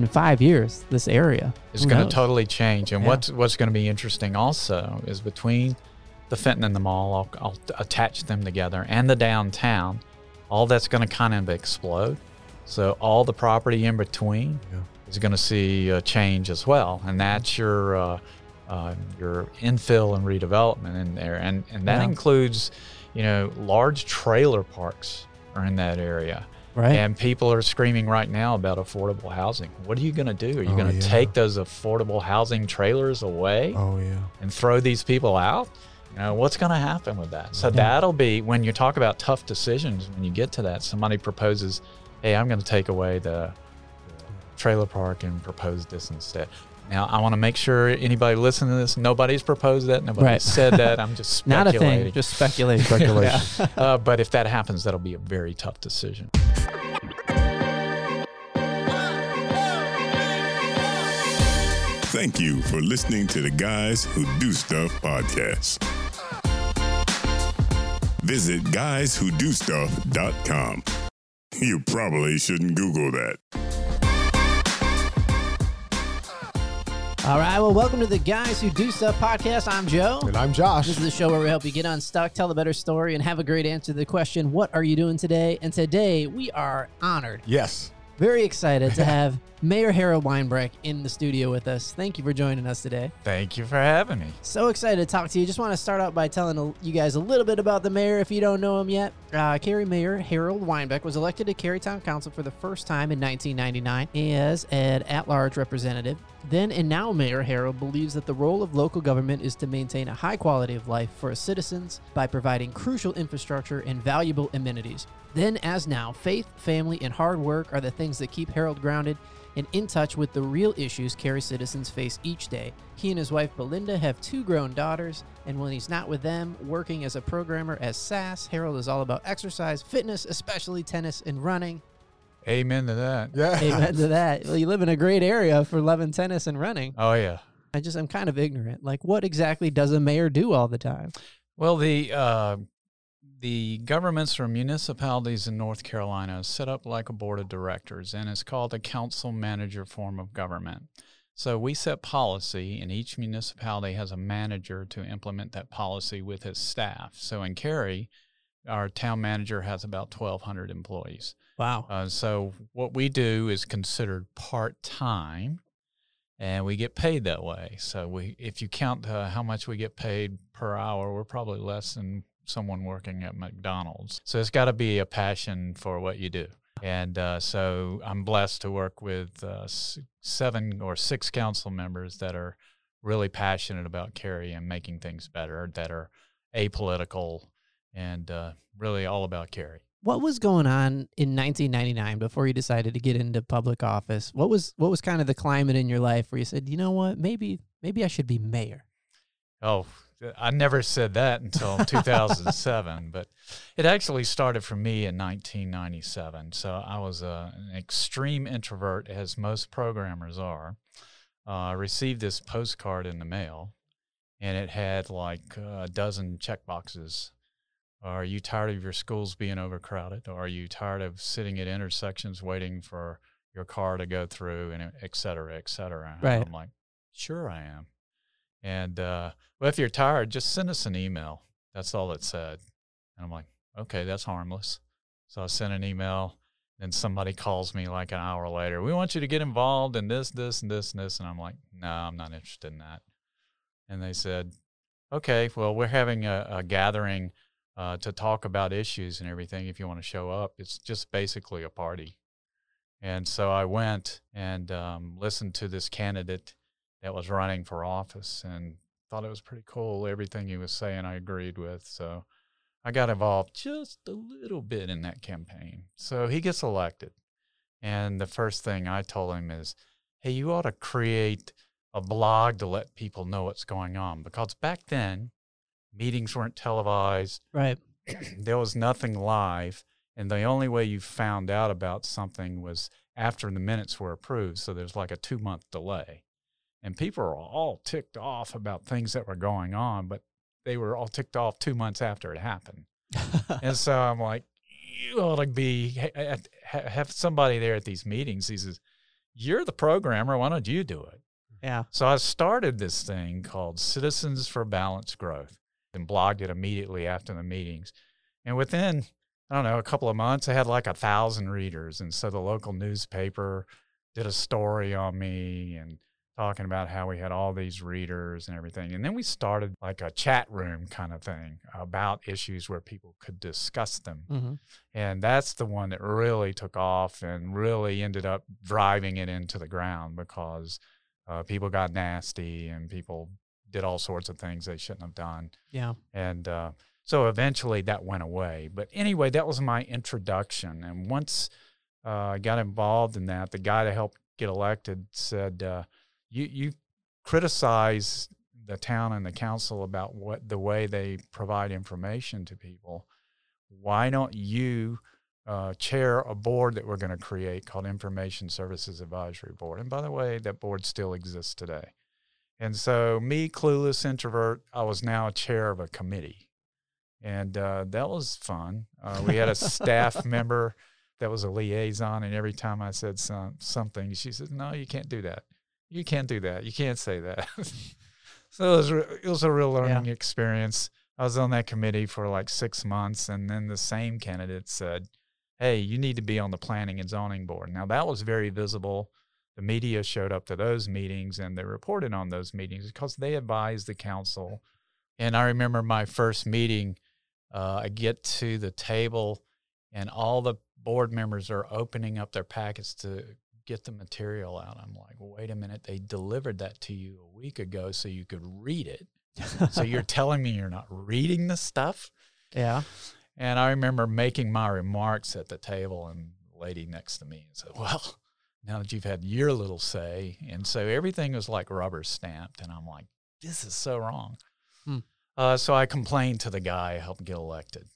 in five years, this area It's Who going to totally change. And Yeah. what's what's going to be interesting also is between the Fenton and the mall, I'll, I'll attach them together, and the downtown, all that's going to kind of explode. So all the property in between Yeah. is going to see a change as well, and that's your uh, uh, your infill and redevelopment in there, and and that Yeah. includes, you know, large trailer parks are in that area. Right? And people are screaming right now about affordable housing. What are you going to do? Are you Oh, going to yeah. take those affordable housing trailers away Oh yeah. and throw these people out? You know, what's going to happen with that? So Yeah. that'll be when you talk about tough decisions, when you get to that, somebody proposes, hey, I'm going to take away the, the trailer park and propose this instead. Now, I want to make sure anybody listening to this, nobody's proposed that. Nobody Right. said that. I'm just Not a speculating. thing, just speculating. Speculation. Yeah. uh, but if that happens, that'll be a very tough decision. Thank you for listening to the Guys Who Do Stuff podcast. Visit guyswhodostuff.com. You probably shouldn't Google that. All right. Well, welcome to the Guys Who Do Stuff podcast. I'm Joe. And I'm Josh. This is the show where we help you get unstuck, tell a better story, and have a great answer to the question, What are you doing today? And today we are honored, yes. Very excited to have Mayor Harold Weinbrecht in the studio with us. Thank you for joining us today. Thank you for having me. So excited to talk to you. Just want to start out by telling you guys a little bit about the mayor if you don't know him yet. Uh, Cary Mayor Harold Weinbrecht was elected to Cary Town Council for the first time in 1999 as an at-large representative. Then and now Mayor Harold believes that the role of local government is to maintain a high quality of life for its citizens by providing crucial infrastructure and valuable amenities. Then as now, faith, family, and hard work are the things that keep Harold grounded and in touch with the real issues Cary citizens face each day. He and his wife Belinda have two grown daughters, and when he's not with them, working as a programmer as SAS, Harold is all about exercise, fitness, especially tennis and running. Amen to that. Yeah. Amen to that. Well, you live in a great area for loving tennis and running. Oh yeah. I just, I'm kind of ignorant. Like, what exactly does a mayor do all the time? Well, the uh, the governments or municipalities in North Carolina is set up like a board of directors, and it's called a council manager form of government. So we set policy, and each municipality has a manager to implement that policy with his staff. So in Cary, our town manager has about 1,200 employees. Wow. Uh, so what we do is considered part time, and we get paid that way. So we, if you count uh, how much we get paid per hour, we're probably less than someone working at McDonald's. So it's got to be a passion for what you do. And uh, so I'm blessed to work with uh, seven or six council members that are really passionate about Cary and making things better, that are apolitical and uh, really all about Cary. What was going on in 1999 before you decided to get into public office? What was what was kind of the climate in your life where you said, you know what, maybe maybe I should be mayor? Oh, I never said that until 2007, but it actually started for me in 1997. So I was uh, an extreme introvert, as most programmers are. Uh, I received this postcard in the mail, and it had like a dozen check boxes. Are you tired of your schools being overcrowded? Or are you tired of sitting at intersections waiting for your car to go through, and et cetera, et cetera? And Right. I'm like, sure, I am. And uh, well, if you're tired, just send us an email. That's all it said. And I'm like, okay, that's harmless. So I sent an email. Then somebody calls me like an hour later. We want you to get involved in this, this, and this, and this. And I'm like, no, I'm not interested in that. And they said, okay, well, we're having a, a gathering uh, to talk about issues and everything. If you want to show up, it's just basically a party. And so I went and um, listened to this candidate that was running for office and thought it was pretty cool. Everything he was saying, I agreed with. So I got involved just a little bit in that campaign. So he gets elected. And the first thing I told him is, hey, you ought to create a blog to let people know what's going on. Because back then, meetings weren't televised, Right. there was nothing live. And the only way you found out about something was after the minutes were approved. So there's like a two month delay. And people are all ticked off about things that were going on, but they were all ticked off two months after it happened. and so I'm like, you ought to be ha- ha- have somebody there at these meetings. He says, you're the programmer. Why don't you do it? Yeah. So I started this thing called Citizens for Balanced Growth and blogged it immediately after the meetings. And within, I don't know, a couple of months, I had like a thousand readers. And so the local newspaper did a story on me and talking about how we had all these readers and everything. And then we started like a chat room kind of thing about issues where people could discuss them. Mm-hmm. And that's the one that really took off and really ended up driving it into the ground because uh, people got nasty and people did all sorts of things they shouldn't have done. Yeah. And uh, so eventually that went away. But anyway, that was my introduction. And once uh, I got involved in that, the guy that helped get elected said, uh, "You you criticize the town and the council about what the way they provide information to people. Why don't you?" Uh, chair a board that we're going to create called Information Services Advisory Board. And by the way, that board still exists today. And so, me, clueless introvert, I was now a chair of a committee and uh, that was fun. Uh, we had a staff member that was a liaison, and every time I said some, something, she said, "No, you can't do that. You can't do that. You can't say that." so it was re- it was a real learning yeah. experience. I was on that committee for like six months, and then the same candidate said, "Hey, you need to be on the planning and zoning board." Now that was very visible. The media showed up to those meetings, and they reported on those meetings because they advised the council. And I remember my first meeting uh, I get to the table, and all the board members are opening up their packets to get the material out. I'm like, wait a minute, they delivered that to you a week ago so you could read it. so you're telling me you're not reading the stuff? Yeah. And I remember making my remarks at the table, and the lady next to me said, Well, now that you've had your little say. And so everything was like rubber stamped. And I'm like, This is so wrong. Hmm. Uh, so I complained to the guy I helped get elected.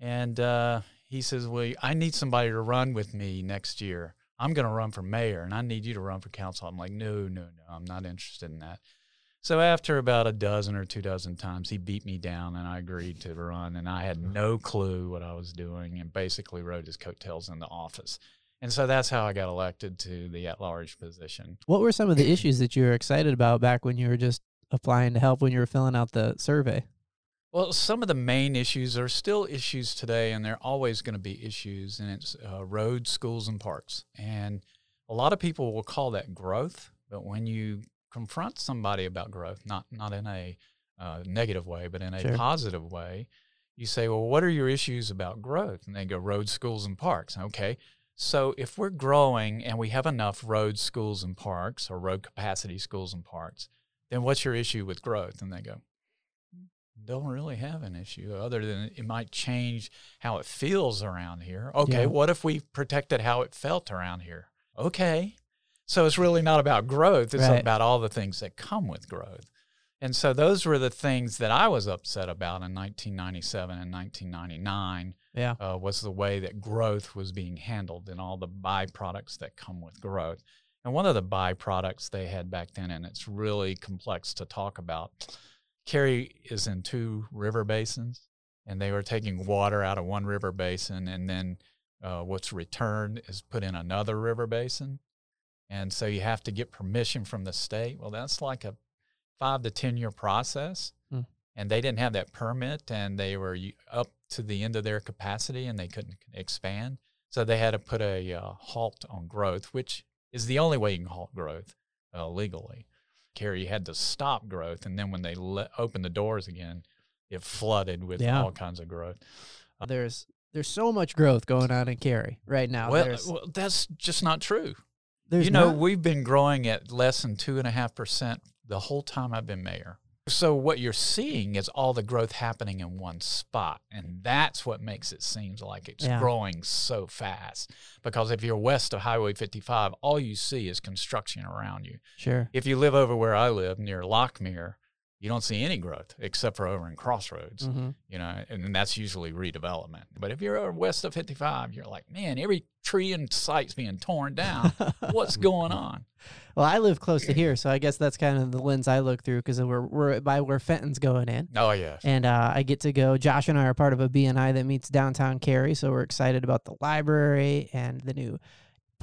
And uh, he says, Well, I need somebody to run with me next year. I'm going to run for mayor and I need you to run for council. I'm like, No, no, no, I'm not interested in that. So after about a dozen or two dozen times, he beat me down and I agreed to run. And I had no clue what I was doing and basically rode his coattails in the office. And so that's how I got elected to the at large position. What were some of the issues that you were excited about back when you were just applying to help when you were filling out the survey? Well, some of the main issues are still issues today, and they're always going to be issues, and it's uh, roads, schools, and parks. And a lot of people will call that growth, but when you confront somebody about growth, not not in a uh, negative way, but in a sure. positive way, you say, "Well, what are your issues about growth?" And they go, "Roads, schools, and parks." Okay, so if we're growing and we have enough roads, schools, and parks, or road capacity schools and parks, then what's your issue with growth? And they go, don't really have an issue other than it might change how it feels around here. Okay, yeah. what if we protected how it felt around here? Okay. So it's really not about growth, it's right. about all the things that come with growth. And so those were the things that I was upset about in 1997 and 1999. Yeah. Uh, was the way that growth was being handled and all the byproducts that come with growth. And one of the byproducts they had back then, and it's really complex to talk about, Cary is in two river basins, and they were taking water out of one river basin, and then uh, what's returned is put in another river basin. And so you have to get permission from the state. Well, that's like a five to 10 year process. Hmm. And they didn't have that permit, and they were up to the end of their capacity, and they couldn't expand. So they had to put a uh, halt on growth, which is the only way you can halt growth uh, legally. Cary had to stop growth, and then when they let, opened the doors again, it flooded with yeah. all kinds of growth. Uh, there's there's so much growth going on in Cary right now. Well, well that's just not true. you know, not? we've been growing at less than two and a half percent the whole time I've been mayor. So what you're seeing is all the growth happening in one spot, and that's what makes it seem like it's yeah. growing so fast. Because if you're west of Highway 55, all you see is construction around you. Sure. If you live over where I live near Lochmere, you don't see any growth except for over in Crossroads, mm-hmm. you know, and that's usually redevelopment. But if you're west of 55, you're like, man, every tree in sight's being torn down. What's going on? Well, I live close to here, so I guess that's kind of the lens I look through because we're we're by where Fenton's going in. Oh yeah, and uh, I get to go. Josh and I are part of a BNI that meets downtown Cary, so we're excited about the library and the new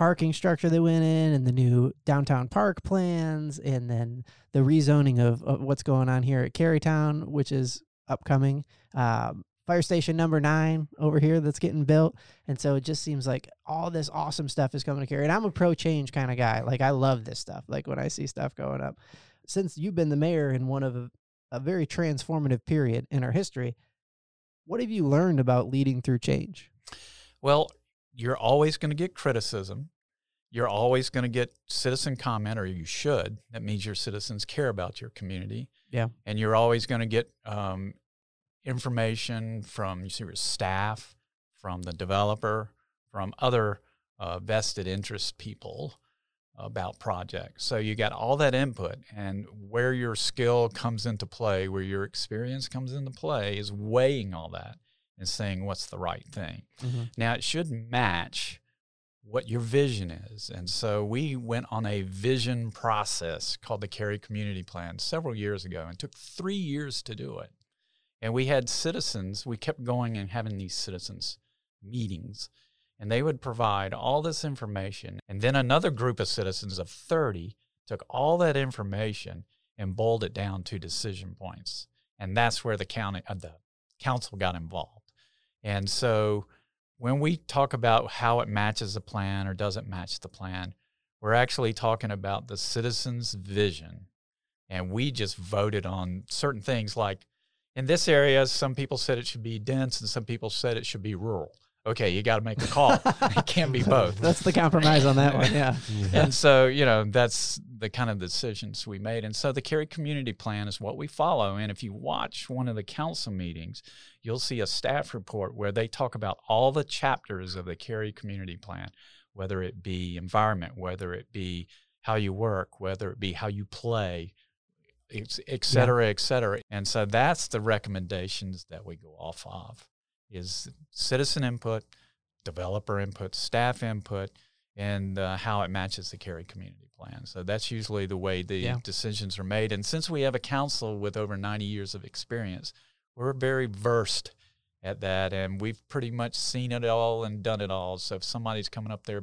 parking structure that went in and the new downtown park plans and then the rezoning of, of what's going on here at Carytown, which is upcoming. Um, fire station number nine over here that's getting built. And so it just seems like all this awesome stuff is coming to Cary. And I'm a pro change kind of guy. Like I love this stuff. Like when I see stuff going up. Since you've been the mayor in one of a, a very transformative period in our history, what have you learned about leading through change? Well, you're always going to get criticism. You're always going to get citizen comment, or you should. That means your citizens care about your community. Yeah. And you're always going to get um, information from your staff, from the developer, from other uh, vested interest people about projects. So you got all that input, and where your skill comes into play, where your experience comes into play, is weighing all that and saying what's the right thing. Mm-hmm. Now it should match what your vision is. And so we went on a vision process called the Cary Community Plan several years ago and took three years to do it. And we had citizens, we kept going and having these citizens meetings, and they would provide all this information. And then another group of citizens of 30 took all that information and boiled it down to decision points. And that's where the county, uh, the council got involved. And so when we talk about how it matches the plan or doesn't match the plan, we're actually talking about the citizens' vision. And we just voted on certain things like in this area, some people said it should be dense and some people said it should be rural. Okay, you got to make a call. it can't be both. That's the compromise on that one. Yeah. And so, you know, that's the kind of decisions we made. And so the Cary Community Plan is what we follow. And if you watch one of the council meetings, you'll see a staff report where they talk about all the chapters of the Cary Community Plan, whether it be environment, whether it be how you work, whether it be how you play, et cetera, et cetera. And so that's the recommendations that we go off of is citizen input, developer input, staff input, and uh, how it matches the Cary community plan. So that's usually the way the Yeah. decisions are made. And since we have a council with over 90 years of experience, we're very versed at that, and we've pretty much seen it all and done it all. So if somebody's coming up there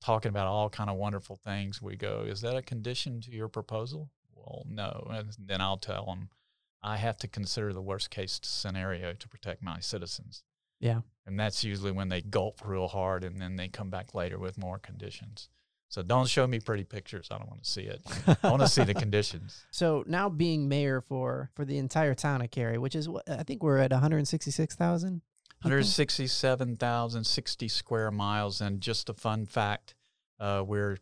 talking about all kind of wonderful things, we go, "Is that a condition to your proposal?" Well, no. And then I'll tell them, I have to consider the worst case scenario to protect my citizens. Yeah. And that's usually when they gulp real hard and then they come back later with more conditions. So don't show me pretty pictures. I don't want to see it. I want to see the conditions. So now being mayor for for the entire town of Cary, which is what I think we're at 166,000. 167,060 square miles. And just a fun fact uh, we're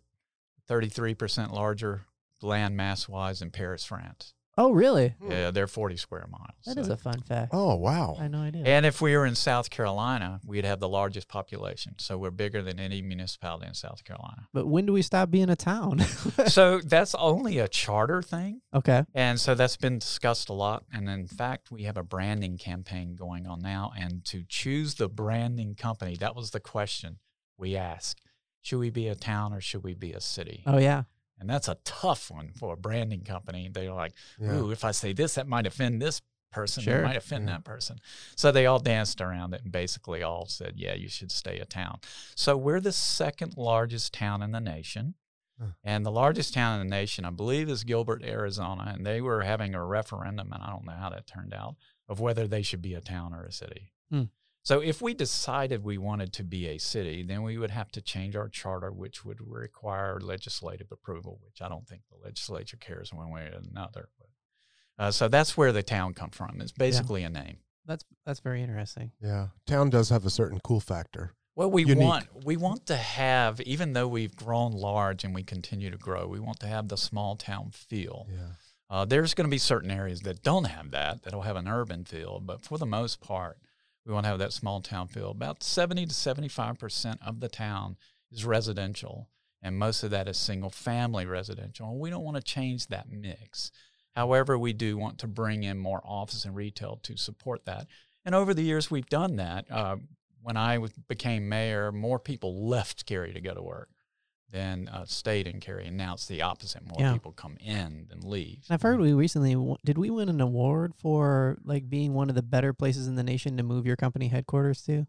33% larger land mass wise than Paris, France. Oh, really? Yeah, hmm. they're 40 square miles. That so- is a fun fact. Oh wow. I had no idea. And if we were in South Carolina, we'd have the largest population. So we're bigger than any municipality in South Carolina. but when do we stop being a town? so that's only a charter thing. okay. And so that's been discussed a lot. And in fact, we have a branding campaign going on now. And to choose the branding company, that was the question we asked. Should we be a town or should we be a city? Oh yeah. And that's a tough one for a branding company. They're like, Yeah. ooh, if I say this, that might offend this person. Sure. It might offend Yeah. that person. So they all danced around it and basically all said, yeah, you should stay a town. So we're the second largest town in the nation. Huh. And the largest town in the nation, I believe, is Gilbert, Arizona. And they were having a referendum, and I don't know how that turned out, of whether they should be a town or a city. Hmm. So if we decided we wanted to be a city, then we would have to change our charter, which would require legislative approval, which I don't think the legislature cares one way or another. But, uh, so that's where the town come from. It's basically a name. That's that's very interesting. Yeah. Town does have a certain cool factor. Well, we Unique. want we want to have, even though we've grown large and we continue to grow, we want to have the small town feel. Yeah. Uh, there's going to be certain areas that don't have that, that'll have an urban feel, but for the most part, we want to have that small town feel. About 70 to 75% of the town is residential, and most of that is single family residential. And we don't want to change that mix. However, we do want to bring in more office and retail to support that. And over the years, we've done that. Uh, when I became mayor, more people left Cary to go to work than uh, stayed in Cary. And now it's the opposite. More Yeah. people come in than leave. I've heard we recently did we win an award for like being one of the better places in the nation to move your company headquarters to?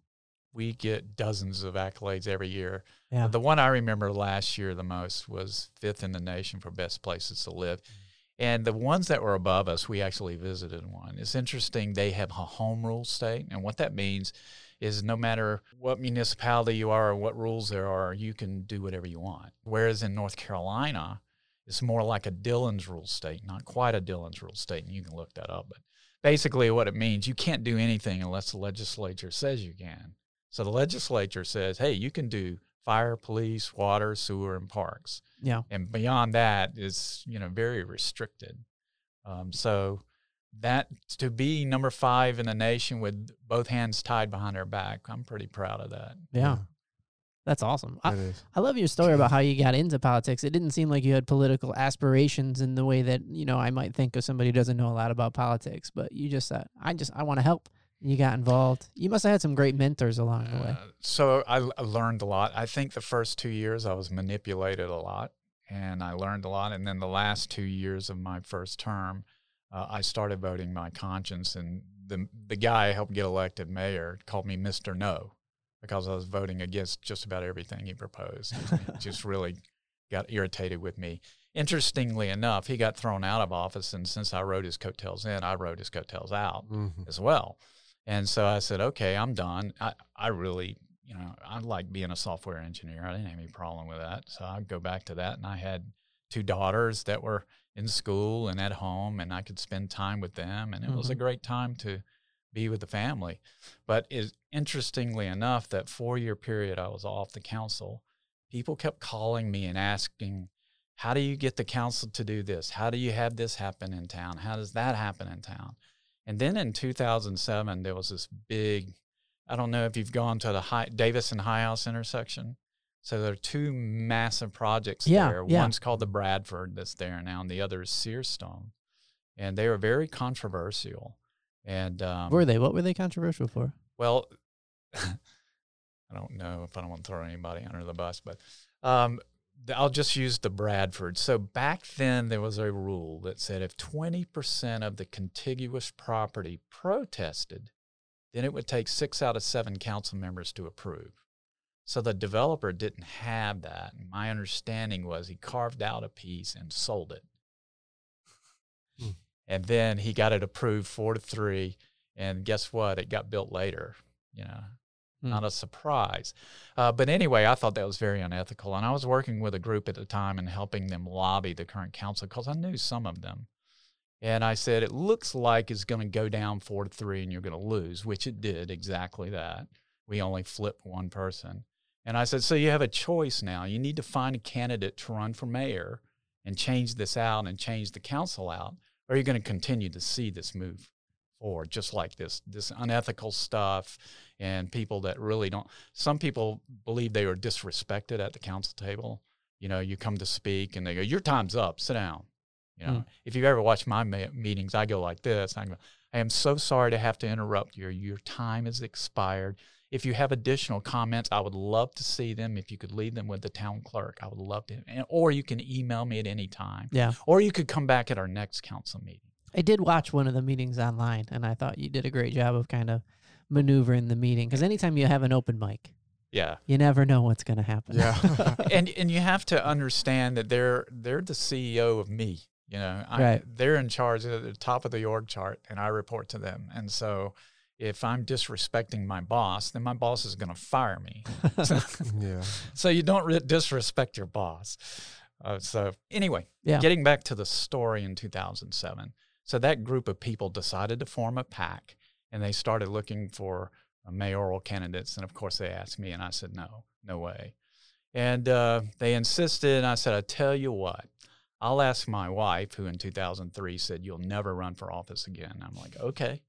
we get dozens of accolades every year. Yeah. The one I remember last year the most was fifth in the nation for best places to live. And the ones that were above us, we actually visited one. It's interesting, they have a home rule state. And what that means is no matter what municipality you are or what rules there are, you can do whatever you want. Whereas in North Carolina, it's more like a Dillon's rule state, not quite a Dillon's rule state. And you can look that up. But basically, what it means, you can't do anything unless the legislature says you can. So the legislature says, hey, you can do fire, police, water, sewer, and parks Yeah. and beyond that is you know very restricted. Um, so that to be number five in the nation with both hands tied behind our back, I'm pretty proud of that. Yeah. That's awesome. I, I love your story about how you got into politics. It didn't seem like you had political aspirations in the way that, you know, I might think of somebody who doesn't know a lot about politics, but you just said, I just, I want to help. And you got involved. You must have had some great mentors along the way. Uh, so I, I learned a lot. I think the first two years I was manipulated a lot, and I learned a lot. And then the last two years of my first term, uh, I started voting my conscience, and the the guy I helped get elected mayor called me Mister No because I was voting against just about everything he proposed. He just really got irritated with me. Interestingly enough, he got thrown out of office, and since I rode his coattails in, I rode his coattails out Mhm. as well. And so I said, okay, I'm done. I, I really, you know, I like being a software engineer. I didn't have any problem with that. So I'd go back to that. And I had two daughters that were in school and at home, and I could spend time with them. And it was a Mhm. great time to be with the family. But is interestingly enough, that four year period I was off the council, people kept calling me and asking, how do you get the council to do this? How do you have this happen in town? How does that happen in town? And then in 2007, there was this big, I don't know if you've gone to the high, Davis and High House intersection. So there are two massive projects Yeah, there. yeah. One's called the Bradford that's there now, and the other is Searstone. And they were very controversial. And um, were they? What were they controversial for? well, I don't know if I don't want to throw anybody under the bus, but um, I'll just use the Bradford. So back then, there was a rule that said if 20% of the contiguous property protested, then it would take six out of seven council members to approve. So the developer didn't have that. My understanding was he carved out a piece and sold it. Hmm. And then he got it approved four to three. And guess what? It got built later. You know, Hmm. not a surprise. Uh, but anyway, I thought that was very unethical. And I was working with a group at the time and helping them lobby the current council because I knew some of them. And I said, it looks like it's going to go down four to three and you're going to lose, which it did exactly that. We only flipped one person. And I said, so you have a choice now. You need to find a candidate to run for mayor and change this out and change the council out, or you're going to continue to see this move forward, just like this, this unethical stuff and people that really don't. Some people believe they are disrespected at the council table. You know, you come to speak and they go, "Your time's up. Sit down." You know, Hmm. if you've ever watched my ma- meetings, I go like this. I go, "I am so sorry to have to interrupt you. Your time is expired. If you have additional comments, I would love to see them. If you could leave them with the town clerk, I would love to. And, or you can email me at any time, Yeah. or you could come back at our next council meeting. I did watch one of the meetings online, and I thought you did a great job of kind of maneuvering the meeting. Because anytime you have an open mic, Yeah. you never know what's going to happen. Yeah. and and you have to understand that they're they're the CEO of me. You know, I, Right. they're in charge at the top of the org chart, and I report to them. And so, if I'm disrespecting my boss, then my boss is going to fire me. yeah. so you don't re- disrespect your boss. Uh, so anyway, Yeah. getting back to the story in 2007. So that group of people decided to form a PAC, and they started looking for uh, mayoral candidates. And of course, they asked me, and I said, no, no way. And uh, they insisted, and I said, I tell you what, I'll ask my wife, who in 2003 said, You'll never run for office again. I'm like, Okay.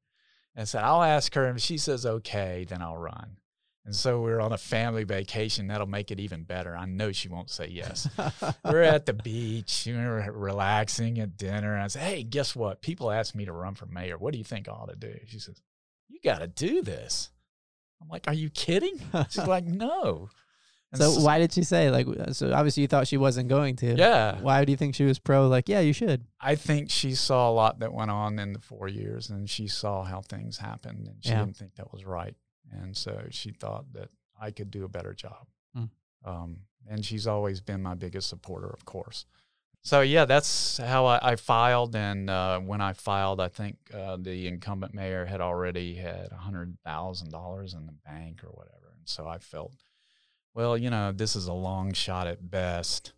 And said, I'll ask her. And if she says okay, then I'll run. And so we're on a family vacation. That'll make it even better. I know she won't say yes. we're at the beach. We're relaxing at dinner. And I said, Hey, guess what? People ask me to run for mayor. What do you think I ought to do? She says, You got to do this. I'm like, Are you kidding? She's like, No. And so why did she say like? So obviously you thought she wasn't going to. Yeah. Why do you think she was pro? Like, yeah, you should. I think she saw a lot that went on in the four years and she saw how things happened and she Yeah. didn't think that was right. and so she thought that I could do a better job. Hmm. Um, and she's always been my biggest supporter, of course. So yeah, that's how I, I filed. And uh, when I filed, I think uh, the incumbent mayor had already had a hundred thousand dollars in the bank or whatever. And so I felt, well, you know, this is a long shot at best.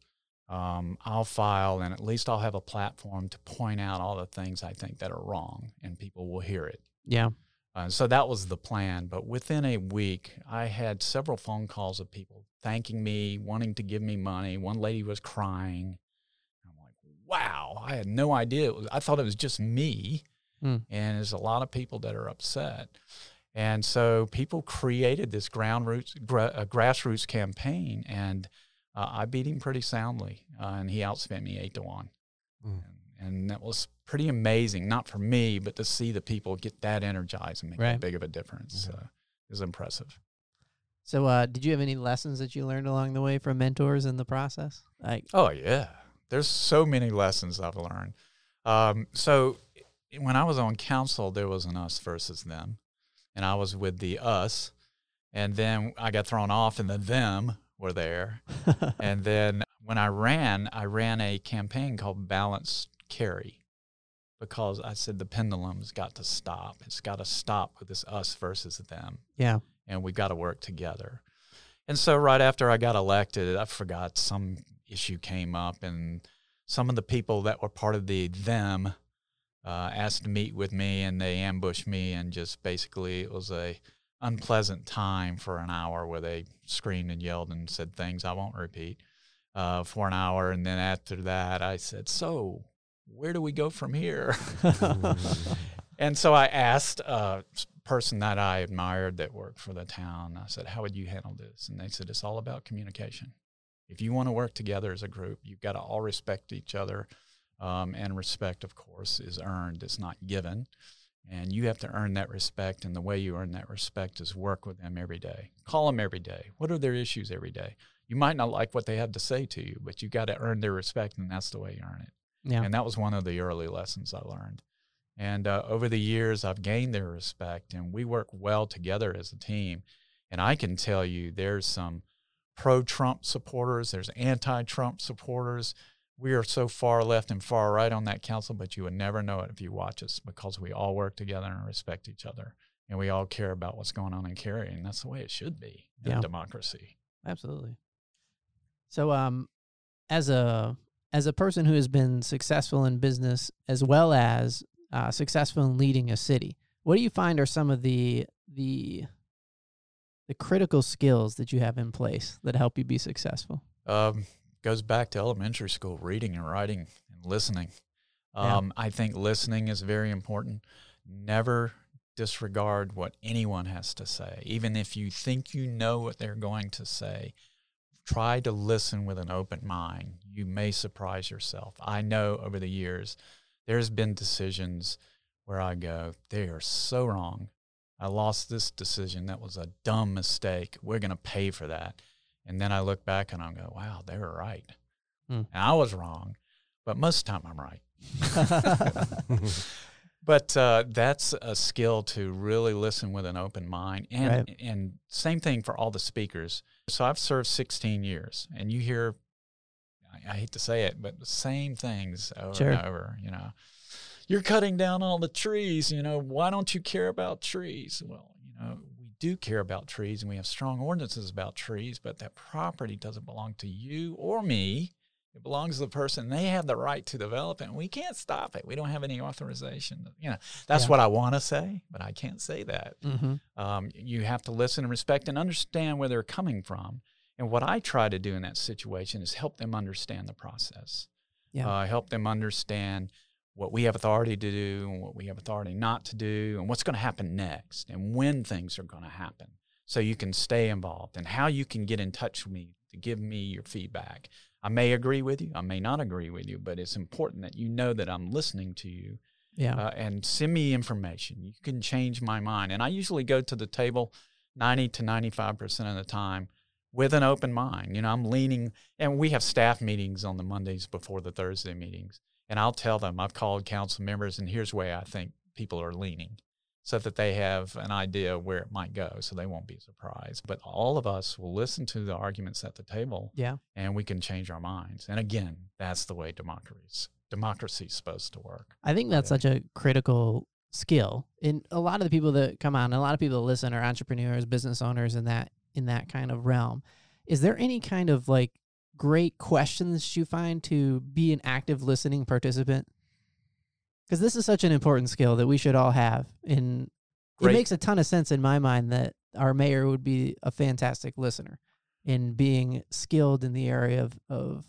Um, I'll file, and at least I'll have a platform to point out all the things I think that are wrong, and people will hear it. Yeah. Uh, so that was the plan. But within a week, I had several phone calls of people thanking me, wanting to give me money. One lady was crying. I'm like, wow, I had no idea. It was, I thought it was just me. Hmm. And there's a lot of people that are upset. And so people created this ground roots, gra- uh, grassroots campaign, and uh, I beat him pretty soundly, uh, and he outspent me eight to one. Mm. And, and that was pretty amazing, not for me, but to see the people get that energized and make Right. that big of a difference Yeah. uh, is impressive. So, uh, did you have any lessons that you learned along the way from mentors in the process? Like, Oh yeah, there's so many lessons I've learned. Um, so when I was on council, there was an us versus them, and I was with the us, and then I got thrown off, and the them were there, and then when I ran, I ran a campaign called Balanced Cary because I said the pendulum's got to stop. It's got to stop with this us versus them yeah. and we've got to work together. And so, right after I got elected, I forgot some issue came up, and some of the people that were part of the them uh, asked to meet with me, and they ambushed me, and just basically it was a unpleasant time for an hour where they screamed and yelled and said things I won't repeat uh, for an hour, and then after that, I said, "So, where do we go from here?" And so I asked a person that I admired that worked for the town, I said, How would you handle this? And they said, It's all about communication. If you want to work together as a group, you've got to all respect each other. Um, and respect, of course, is earned, it's not given. And you have to earn that respect. And the way you earn that respect is work with them every day. Call them every day. What are their issues every day? You might not like what they have to say to you, but you got to earn their respect, and that's the way you earn it. Yeah. And that was one of the early lessons I learned. And uh, over the years, I've gained their respect, and we work well together as a team. And I can tell you, there's some pro Trump supporters, there's anti Trump supporters. We are so far left and far right on that council, but you would never know it if you watch us because we all work together and respect each other. And we all care about what's going on in Cary. And that's the way it should be in Yeah. a democracy. Absolutely. So, um, as a as a person who has been successful in business as well as uh, successful in leading a city, what do you find are some of the the the critical skills that you have in place that help you be successful? Um, goes back to elementary school, reading and writing and listening. Yeah. Um, I think listening is very important. Never disregard what anyone has to say, even if you think you know what they're going to say. Try to listen with an open mind. You may surprise yourself. I know over the years, there's been decisions where I go, they are so wrong. I lost this decision. That was a dumb mistake. We're going to pay for that. And then I look back and I'm go, wow, they were right. Hmm. And I was wrong, but most of the time I'm right. But uh, that's a skill to really listen with an open mind, and Right. and same thing for all the speakers. So I've served 16 years, and you hear, I, I hate to say it, but the same things over Sure. and over. You know, you're cutting down all the trees. You know, why don't you care about trees? Well, you know, do care about trees, and we have strong ordinances about trees, but that property doesn't belong to you or me. It belongs to the person. They have the right to develop it, and we can't stop it. We don't have any authorization. You know, that's Yeah. what I want to say, but I can't say that. mm-hmm. Um, you have to listen and respect and understand where they're coming from. And what I try to do in that situation is help them understand the process. Yeah. Uh, help them understand what we have authority to do and what we have authority not to do and what's going to happen next and when things are going to happen so you can stay involved and how you can get in touch with me to give me your feedback. I may agree with you, I may not agree with you, but it's important that you know that I'm listening to you Yeah. uh, and send me information. You can change my mind. And I usually go to the table 90 to 95% of the time with an open mind. You know, I'm leaning, and we have staff meetings on the Mondays before the Thursday meetings. And I'll tell them, I've called council members, and here's where I think people are leaning. so that they have an idea where it might go so they won't be surprised. But all of us will listen to the arguments at the table Yeah. and we can change our minds. And again, that's the way democracy democracy is supposed to work. I think that's Yeah. such a critical skill. And a lot of the people that come on, a lot of people that listen are entrepreneurs, business owners in that in that kind of realm. Is there any kind of like great questions you find to be an active listening participant? Because this is such an important skill that we should all have. And it makes a ton of sense in my mind that our mayor would be a fantastic listener in being skilled in the area of, of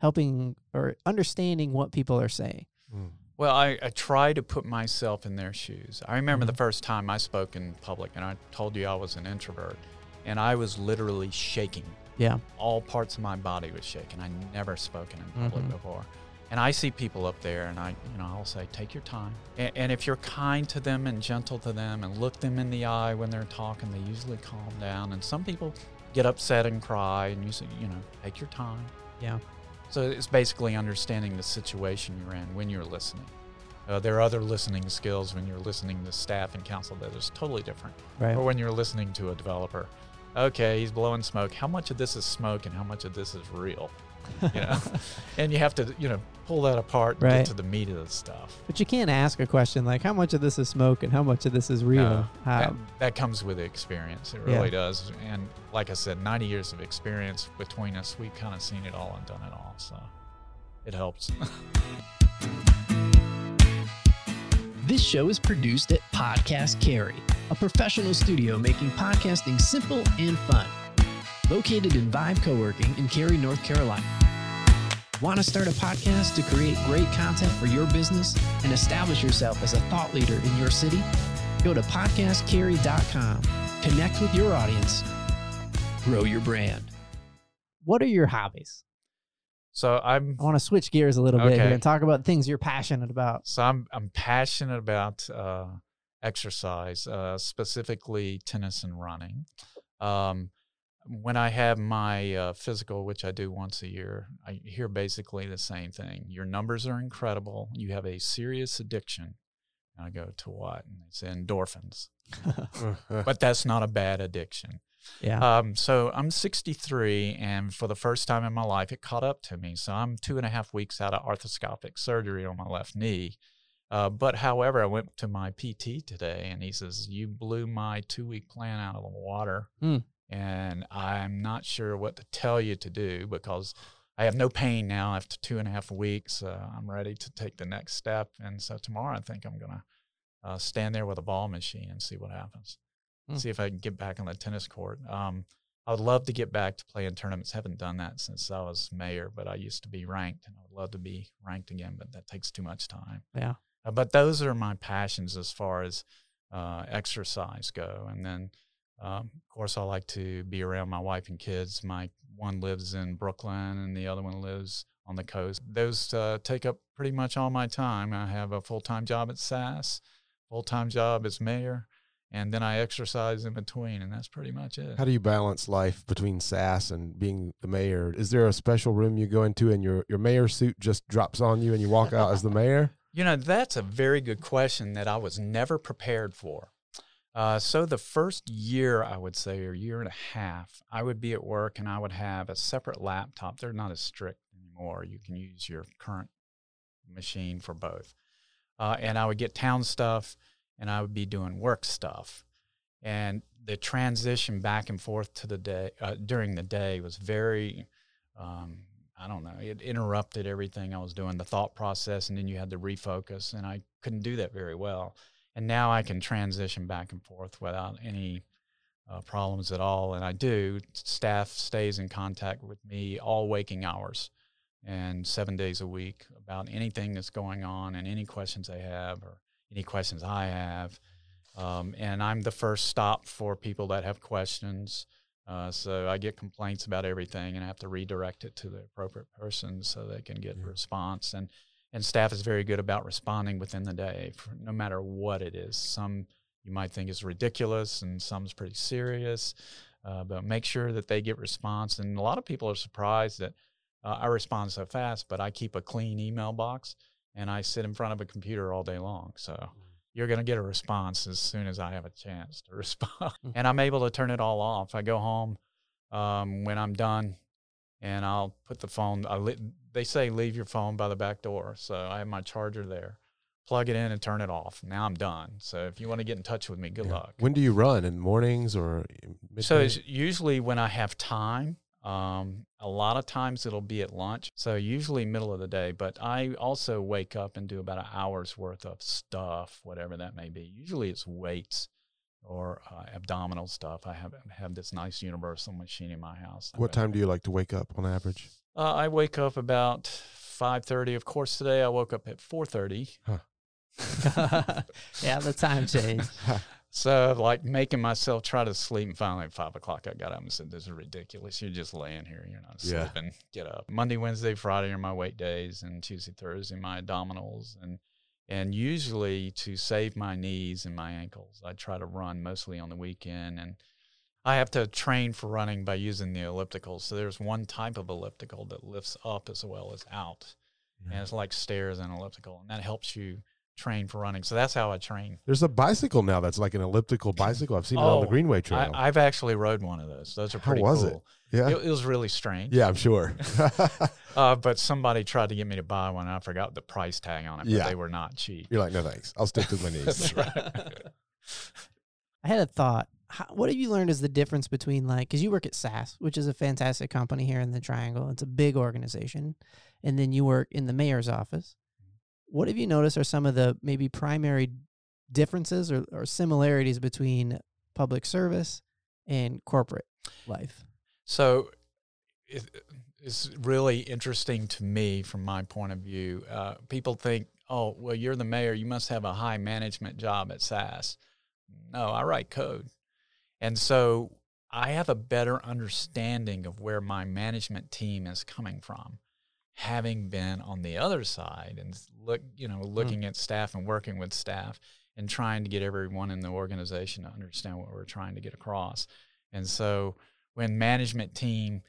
helping or understanding what people are saying. Mm. Well, I, I try to put myself in their shoes. I remember the Mhm. first time I spoke in public, and I told you I was an introvert, and I was literally shaking. Yeah. All parts of my body was shaking. I never spoken in public Mhm. before. And I see people up there, and I, you know, I'll say, take your time. And, and if you're kind to them and gentle to them, and look them in the eye when they're talking, they usually calm down. And some people get upset and cry, and you say, you know, take your time. Yeah. So it's basically understanding the situation you're in when you're listening. Uh, there are other listening skills when you're listening to staff and council that is totally different. Right. Or when you're listening to a developer. Okay, he's blowing smoke. How much of this is smoke and how much of this is real? You know, and you have to, you know, pull that apart and Right. get to the meat of the stuff. But you can't ask a question like how much of this is smoke and how much of this is real. No, that, that comes with experience. It Yeah. really does. And like I said, 90 years of experience between us, we've kind of seen it all and done it all. So it helps. This show is produced at Podcast Cary, a professional studio making podcasting simple and fun. Located in Vibe Co-working in Cary, North Carolina. Want to start a podcast to create great content for your business and establish yourself as a thought leader in your city? Go to podcastcary.com. Connect with your audience. Grow your brand. what are your hobbies? So I'm I want to switch gears a little bit here and talk about things you're passionate about. So I'm I'm passionate about uh, exercise, uh, specifically tennis and running. Um, when I have my uh, physical, which I do once a year, I hear basically the same thing. Your numbers are incredible. You have a serious addiction. And I go to what? And it's endorphins. But that's not a bad addiction. Yeah. Um, so I'm 63, and for the first time in my life, it caught up to me. So I'm two and a half weeks out of arthroscopic surgery on my left knee. Uh, but however, I went to my PT today, and he says, "You blew my two-week plan out of the water." Hmm. And I'm not sure what to tell you to do because I have no pain now after two and a half weeks. Uh, I'm ready to take the next step, and so tomorrow I think I'm gonna uh, stand there with a ball machine and see what happens Hmm. see if I can get back on the tennis court. Um, I would love to get back to playing tournaments. Haven't done that since I was mayor, but I used to be ranked, and I would love to be ranked again. But that takes too much time. Yeah. Uh, but those are my passions as far as uh, exercise go. And then, um, of course, I like to be around my wife and kids. My one lives in Brooklyn, and the other one lives on the coast. Those uh, take up pretty much all my time. I have a full time job at SAS, full time job as mayor, and then I exercise in between, and that's pretty much it. How do you balance life between SAS and being the mayor? Is there a special room you go into and your, your mayor suit just drops on you and you walk out as the mayor? You know, that's a very good question that I was never prepared for. Uh, so the first year, I would say, or year and a half, I would be at work and I would have a separate laptop. They're not as strict anymore. You can use your current machine for both. Uh, and I would get town stuff and I would be doing work stuff. And the transition back and forth to the day uh, during the day was very, um, I don't know, it interrupted everything I was doing, the thought process, and then you had to refocus, and I couldn't do that very well. And now I can transition back and forth without any uh, problems at all, and I do. Staff stays in contact with me all waking hours and seven days a week about anything that's going on and any questions they have or any questions I have. Um, and I'm the first stop for people that have questions. Uh, so I get complaints about everything and I have to redirect it to the appropriate person so they can get a response. And and staff is very good about responding within the day, for no matter what it is. Some you might think is ridiculous, and some's pretty serious. Uh, but make sure that they get response. And a lot of people are surprised that uh, I respond so fast, but I keep a clean email box and I sit in front of a computer all day long. So you're going to get a response as soon as I have a chance to respond. Mm. and I'm able to turn it all off. I go home um, when I'm done and I'll put the phone, I li- they say leave your phone by the back door. So I have my charger there, plug it in and turn it off. Now I'm done. So if you want to get in touch with me, good Yeah. luck. When do you run? In mornings or So it's usually when I have time. Um, a lot of times it'll be at lunch. So usually middle of the day, but I also wake up and do about an hour's worth of stuff, whatever that may be. Usually it's weights or uh, abdominal stuff. I have have this nice universal machine in my house. what time do you like to wake up on average? Uh, I wake up about five thirty. Of course, today I woke up at four thirty. yeah, the time change. So like making myself try to sleep and finally at five o'clock I got up and said, This is ridiculous. You're just laying here, you're not Yeah. sleeping. Get up. Monday, Wednesday, Friday are my weight days and Tuesday, Thursday my abdominals and and usually to save my knees and my ankles, I try to run mostly on the weekend and I have to train for running by using the elliptical. So there's one type of elliptical that lifts up as well as out. And it's like stairs and elliptical. And that helps you train for running. So that's how I train. There's a bicycle now that's like an elliptical bicycle. I've seen it on the Oh, Greenway I, Trail. I've actually rode one of those. Those are pretty. How pretty was it? yeah. It, it was really strange. yeah, I'm sure. Uh, but somebody tried to get me to buy one. And I forgot the price tag on it, but Yeah. they were not cheap. You're like, no thanks. I'll stick to my knees. That's right. I had a thought. How, what have you learned is the difference between like because you work at SAS, which is a fantastic company here in the Triangle. It's a big organization, and then you work in the mayor's office. What have you noticed are some of the maybe primary differences or, or similarities between public service and corporate life? So it, it's really interesting to me from my point of view. Uh, people think, oh, well, you're the mayor. You must have a high management job at SAS. No, I write code. And so I have a better understanding of where my management team is coming from, having been on the other side and look, you know, hmm. looking at staff and working with staff and trying to get everyone in the organization to understand what we're trying to get across. And so when management team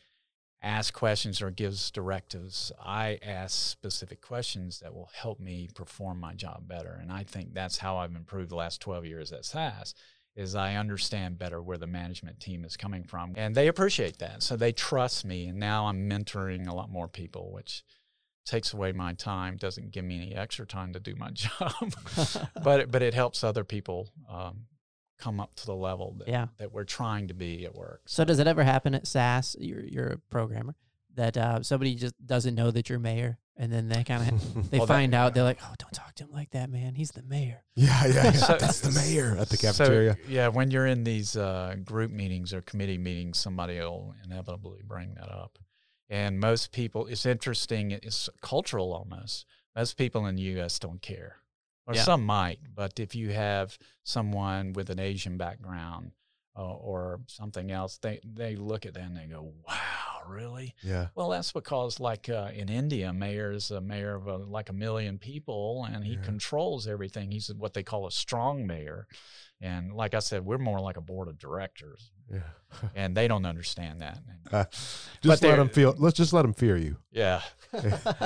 asks questions or gives directives, I ask specific questions that will help me perform my job better. And I think that's how I've improved the last 12 years at SAS is I understand better where the management team is coming from. And they appreciate that. So they trust me. And now I'm mentoring a lot more people, which takes away my time, doesn't give me any extra time to do my job. but it, but it helps other people um, come up to the level that, Yeah. that we're trying to be at work. So does it ever happen at SAS? You're you're a programmer that uh, somebody just doesn't know that you're mayor, and then they kind of they Well, that- find out they're like, oh, don't talk to him like that, man. He's the mayor. yeah, yeah, yeah. So- That's the mayor at the So, cafeteria. yeah, when you're in these uh, group meetings or committee meetings, somebody will inevitably bring that up. And most people, it's interesting, it's cultural almost. Most people in the U.S. don't care, or Yeah. some might, but if you have someone with an Asian background uh, or something else, they, they look at that and they go, wow, really? yeah. Well, that's because, like uh, in India, mayor is a mayor of a, like a million people, and he Yeah. controls everything. He's what they call a strong mayor, and like I said, we're more like a board of directors, Yeah. and they don't understand that. Uh, just let them feel. Let's just let them fear you. Yeah.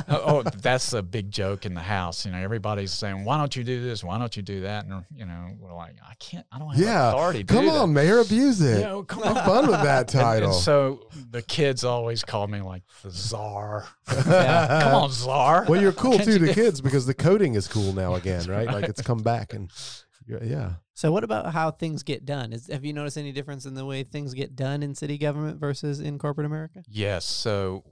oh, that's a big joke in the house. You know, everybody's saying, "Why don't you do this? Why don't you do that?" And you know, we're like, "I can't. I don't have Yeah. authority." To Come on, that. mayor, abuse it. You know, come Have on. fun with that And- title. And, so the kids always call me like the czar. Yeah, come on, czar. Well, you're cool too to do- kids because the coding is cool now again, That's right? Like it's come back and yeah. So what about how things get done? Is have you noticed any difference in the way things get done in city government versus in corporate America? Yes. So,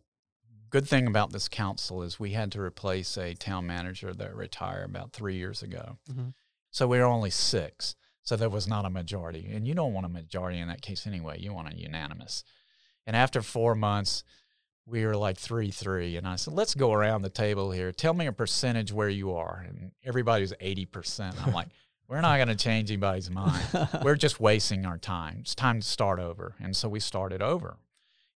good thing about this council is we had to replace a town manager that retired about three years ago. Mhm. So we were only six. So there was not a majority, and you don't want a majority in that case anyway. You want a unanimous. And after four months, we were like three three, and I said, "Let's go around the table here. Tell me a percentage where you are." And everybody was eighty percent. I'm like, "We're not going to change anybody's mind." we're just wasting our time. It's time to start over. And so we started over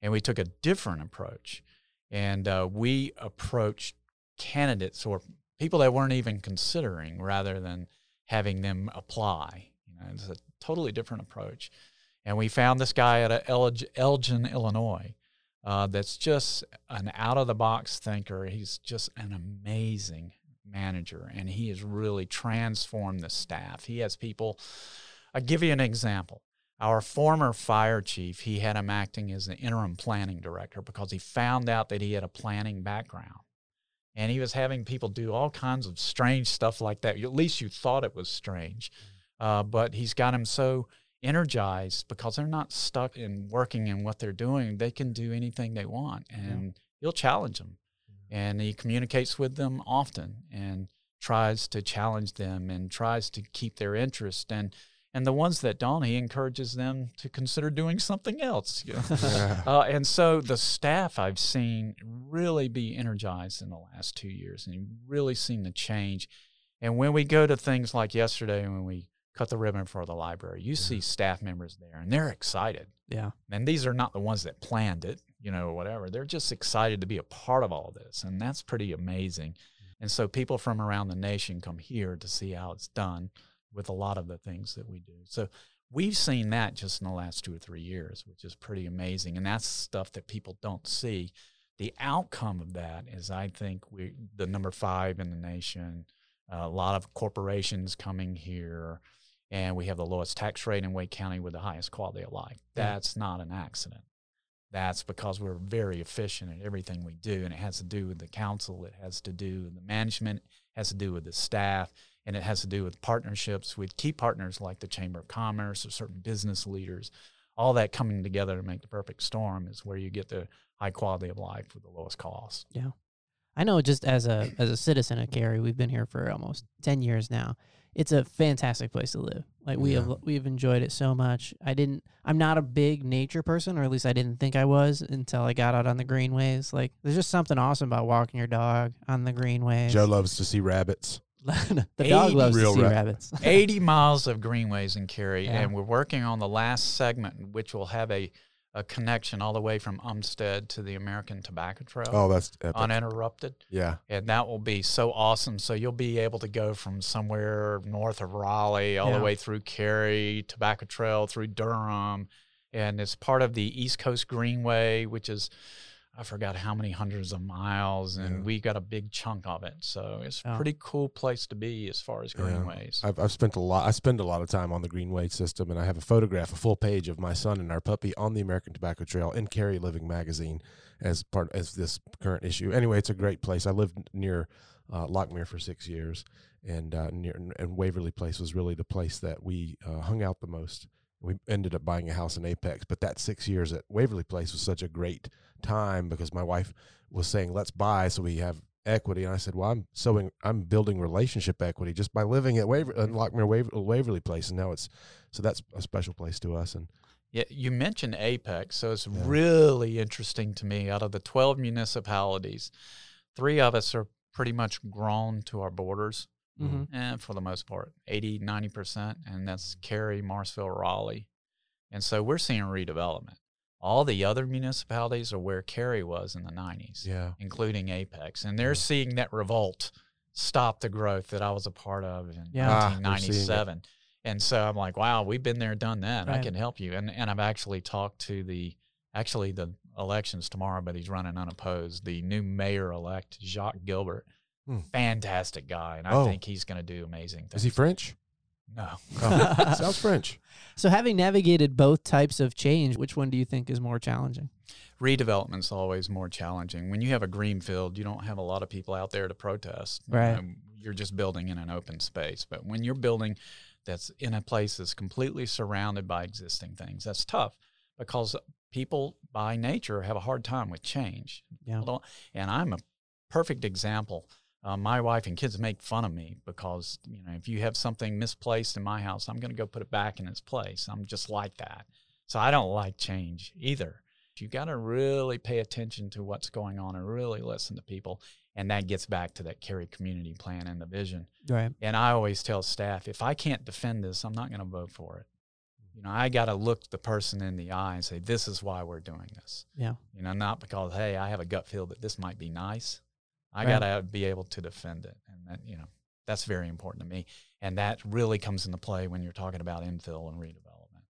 and we took a different approach. And uh, we approached candidates or people that weren't even considering rather than having them apply. You know, it's a totally different approach. And we found this guy at Elg- Elgin, Illinois, uh, that's just an out of the box thinker. He's just an amazing manager, and he has really transformed the staff. He has people. I'll give you an example. Our former fire chief, he had him acting as the interim planning director because he found out that he had a planning background. And he was having people do all kinds of strange stuff like that. At least you thought it was strange. Uh, but he's got him so energized because they're not stuck in working in what they're doing. They can do anything they want, and yeah. he'll challenge them. And he communicates with them often and tries to challenge them and tries to keep their interest. And and the ones that don't, he encourages them to consider doing something else. You know? uh, and so the staff I've seen really be energized in the last two years, and you've really seen the change. And when we go to things like yesterday, when we cut the ribbon for the library. You see staff members there and they're excited. Yeah. And these are not the ones that planned it, you know, whatever. They're just excited to be a part of all this. And that's pretty amazing. And so people from around the nation come here to see how it's done with a lot of the things that we do. So we've seen that just in the last two or three years, which is pretty amazing. And that's stuff that people don't see. The outcome of that is, I think, we the number five in the nation. A lot of corporations coming here and we have the lowest tax rate in Wake County with the highest quality of life. That's not an accident. That's because we're very efficient at everything we do, and it has to do with the council, it has to do with the management, it has to do with the staff, and it has to do with partnerships with key partners like the Chamber of Commerce or certain business leaders. All that coming together to make the perfect storm is where you get the high quality of life with the lowest cost. Yeah. I know just as a as a citizen of Cary, we've been here for almost 10 years now it's a fantastic place to live. Like we yeah. have we've enjoyed it so much. I didn't I'm not a big nature person or at least I didn't think I was until I got out on the greenways. Like there's just something awesome about walking your dog on the greenways. Joe loves to see rabbits. the dog loves to see rabbits. 80 miles of greenways in Cary yeah. and we're working on the last segment which will have a a connection all the way from Umstead to the American Tobacco Trail. Oh, that's epic. uninterrupted. Yeah, and that will be so awesome. So you'll be able to go from somewhere north of Raleigh all yeah. the way through Cary, Tobacco Trail through Durham, and it's part of the East Coast Greenway, which is I forgot how many hundreds of miles, and yeah. we got a big chunk of it. So it's a pretty cool place to be as far as greenways. Yeah. I've, I've spent a lot. I spend a lot of time on the greenway system, and I have a photograph, a full page of my son and our puppy on the American Tobacco Trail in Cary Living Magazine as part as this current issue. Anyway, it's a great place. I lived near uh, Lochmere for six years, and uh, near and Waverly Place was really the place that we uh, hung out the most. We ended up buying a house in Apex, but that six years at Waverly Place was such a great time because my wife was saying, "Let's buy," so we have equity. And I said, "Well, I'm sowing, I'm building relationship equity just by living at Waver, uh, Lochmere Waver, Waverly Place, and now it's so that's a special place to us." And yeah, you mentioned Apex, so it's yeah. really interesting to me. Out of the twelve municipalities, three of us are pretty much grown to our borders. Mm-hmm. And for the most part, 80, 90%. And that's Cary, Morrisville, Raleigh. And so we're seeing redevelopment. All the other municipalities are where Cary was in the 90s, yeah. including Apex. And they're yeah. seeing that revolt stop the growth that I was a part of in yeah. 1997. Ah, and so I'm like, wow, we've been there, done that. Right. I can help you. And and I've actually talked to the actually the elections tomorrow, but he's running unopposed. The new mayor elect, Jacques Gilbert, hmm. fantastic guy, and I oh. think he's going to do amazing things. Is he French? No. Oh, sounds French. So, having navigated both types of change, which one do you think is more challenging? Redevelopment's always more challenging. When you have a green field, you don't have a lot of people out there to protest. Right. You know, you're just building in an open space. But when you're building that's in a place that's completely surrounded by existing things, that's tough because people by nature have a hard time with change. Yeah. And I'm a perfect example uh, my wife and kids make fun of me because you know if you have something misplaced in my house, I'm going to go put it back in its place. I'm just like that. So I don't like change either. You got to really pay attention to what's going on and really listen to people. And that gets back to that Cary community plan and the vision. Right. And I always tell staff, if I can't defend this, I'm not going to vote for it. You know, I got to look the person in the eye and say, this is why we're doing this. Yeah. You know, not because, hey, I have a gut feel that this might be nice. I right. got to be able to defend it. And that, you know, that's very important to me. And that really comes into play when you're talking about infill and redevelopment.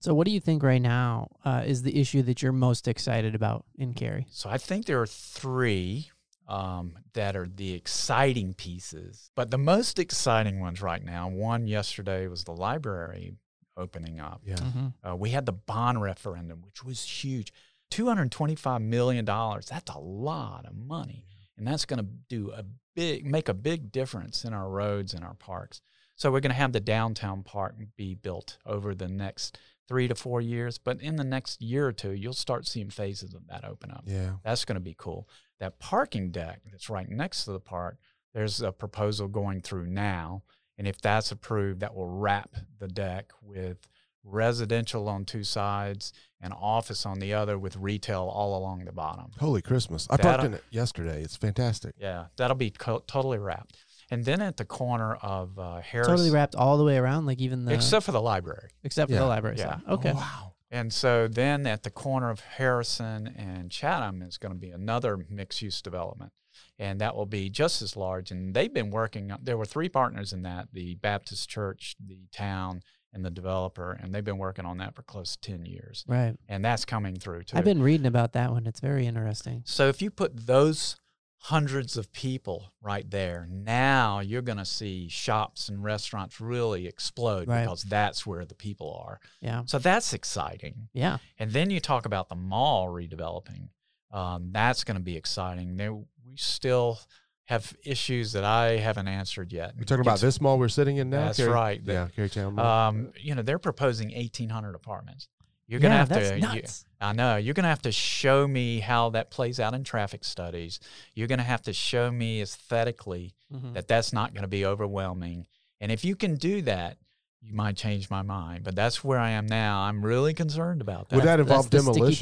So, what do you think right now uh, is the issue that you're most excited about in Cary? So, I think there are three. um, that are the exciting pieces. But the most exciting ones right now, one yesterday was the library opening up. Yeah. Mhm. Uh, we had the bond referendum, which was huge. $225 million. That's a lot of money. And that's going to do a big, make a big difference in our roads and our parks. So we're going to have the downtown park be built over the next three to four years. But in the next year or two, you'll start seeing phases of that open up. Yeah. That's going to be cool. That parking deck that's right next to the park, there's a proposal going through now. And if that's approved, that will wrap the deck with residential on two sides and office on the other with retail all along the bottom. Holy Christmas! I That- parked in it yesterday. It's fantastic. Yeah, that'll be co- totally wrapped. And then at the corner of uh, Harris, Totally wrapped all the way around, like even the except for the library. except for the library Yeah. side. Okay. Oh, wow. And so then at the corner of Harrison and Chatham is going to be another mixed use development. And that will be just as large. And they've been working, there were three partners in that the Baptist church, the town, and the developer. And they've been working on that for close to 10 years. Right. And that's coming through too. I've been reading about that one. It's very interesting. So if you put those hundreds of people right there, now you're going to see shops and restaurants really explode Right. because that's where the people are. Yeah. So that's exciting. Yeah. And then you talk about the mall redeveloping. Um, that's going to be exciting. There, we still have issues that I haven't answered yet. You're talking about this mall we're sitting in now. That's Cary- right. Yeah, Carytown Mall. Um, you know, they're proposing 1,800 apartments. You're gonna yeah, have that's to. you- nuts. I know you're gonna have to show me how that plays out in traffic studies. You're gonna have to show me aesthetically Mhm. that that's not going to be overwhelming. And if you can do that, you might change my mind. But that's where I am now. I'm really concerned about that. Would that That's involve the sticky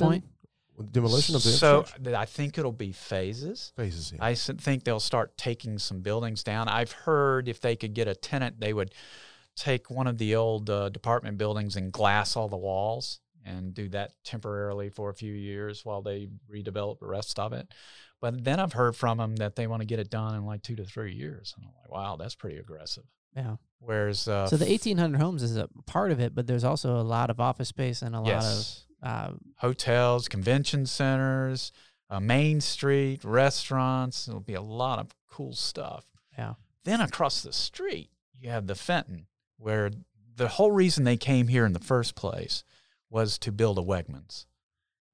demolition? point? Demolition of the so infrastructure? I think it'll be phases. Phases, yeah. I s- think they'll start taking some buildings down. I've heard if they could get a tenant, they would take one of the old uh, department buildings and glass all the walls and do that temporarily for a few years while they redevelop the rest of it. But then I've heard from them that they want to get it done in like two to three years. And I'm like, wow, that's pretty aggressive. Yeah. Whereas, uh, So the 1,800 homes is a part of it, but there's also a lot of office space and a lot of uh, hotels, convention centers, uh, Main Street, restaurants. It'll be a lot of cool stuff. yeah. Then across the street, you have the Fenton, where the whole reason they came here in the first place was to build a Wegmans.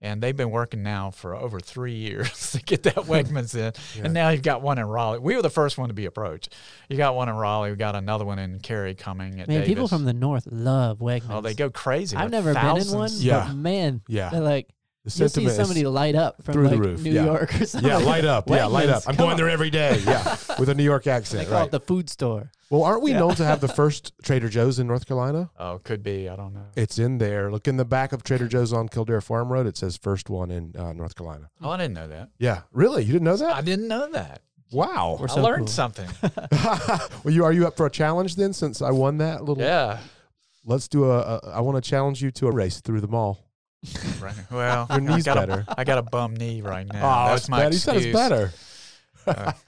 And they've been working now for over three years to get that Wegmans in. Yeah. And now you've got one in Raleigh. We were the first one to be approached. You got one in Raleigh. We got another one in Cary coming at Man, people from the north love Wegmans. Oh, they go crazy. I've never been in one. Yeah. but man, yeah. they're like The you'll see sentiment is- somebody light up from through the like roof, New yeah. York or something. yeah, light up. Yeah, light up. I'm come going on. there every day. Yeah, with a New York accent. They accent. call Right. it the food store. well, aren't we Yeah. known to have the first Trader Joe's in North Carolina? Oh, could be. I don't know. It's in there. Look in the back of Trader Joe's on Kildare Farm Road. It says first one in uh, North Carolina. Oh, I didn't know that. Yeah, really? You didn't know that? I didn't know that. Wow. We're I so learned cool. something. well, you are you up for a challenge then? Since I won that little, yeah. let's do a. a I want to challenge you to a race through the mall. Right. Well, Your knee's I got better. A, I got a bum knee right now. oh, That's it's my better. You said it's excuse. better. Uh,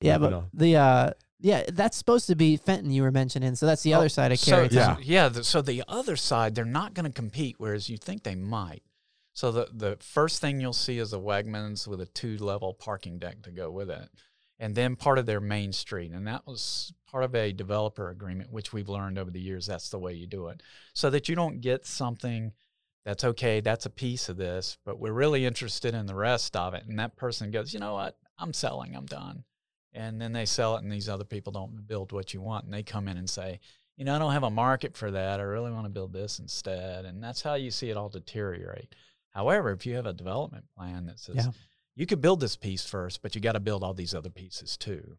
Yeah, but on. the uh, yeah, that's supposed to be Fenton you were mentioning. So that's the Oh, other side of so, Cary. Yeah. yeah. the- so the other side, they're not going to compete, whereas you think they might. So the the first thing you'll see is a Wegmans with a two level parking deck to go with it, and then part of their main street, and that was part of a developer agreement, which we've learned over the years. That's the way you do it, so that you don't get something that's okay. That's a piece of this, but we're really interested in the rest of it, and that person goes, you know what? I'm selling. I'm done. And then they sell it, and these other people don't build what you want, and they come in and say, you know, I don't have a market for that. I really want to build this instead. And that's how you see it all deteriorate. However, if you have a development plan that says Yeah. you could build this piece first, but you got to build all these other pieces too.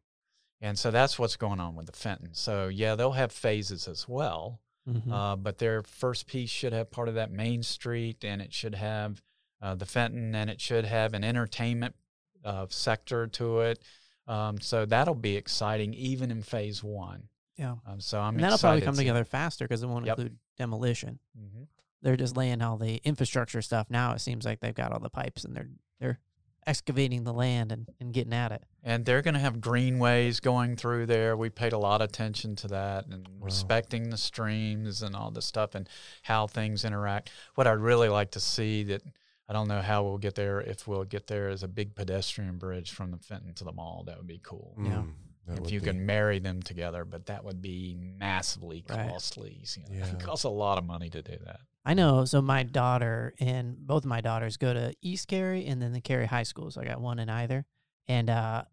And so that's what's going on with the Fenton. So yeah, they'll have phases as well, Mhm. uh, but their first piece should have part of that Main Street, and it should have uh, the Fenton, and it should have an entertainment uh, sector to it. Um, so that'll be exciting, even in phase one. yeah, Um, so I'm and that'll probably come to- together faster because it won't Yep. include demolition. Mhm. They're just laying all the infrastructure stuff now. It seems like they've got all the pipes and they're they're excavating the land and, and getting at it. And they're going to have greenways going through there. We paid a lot of attention to that and Wow. respecting the streams and all this stuff and how things interact. What I'd really like to see that I don't know how we'll get there. If we'll get there is a big pedestrian bridge from the Fenton to the mall, that would be cool. Yeah. Mm, that if you be- can marry them together, but that would be massively Right. costly. You know, Yeah. It costs a lot of money to do that. I know. So my daughter and both of my daughters go to East Cary and then the Cary High School. So I got one in either. And uh,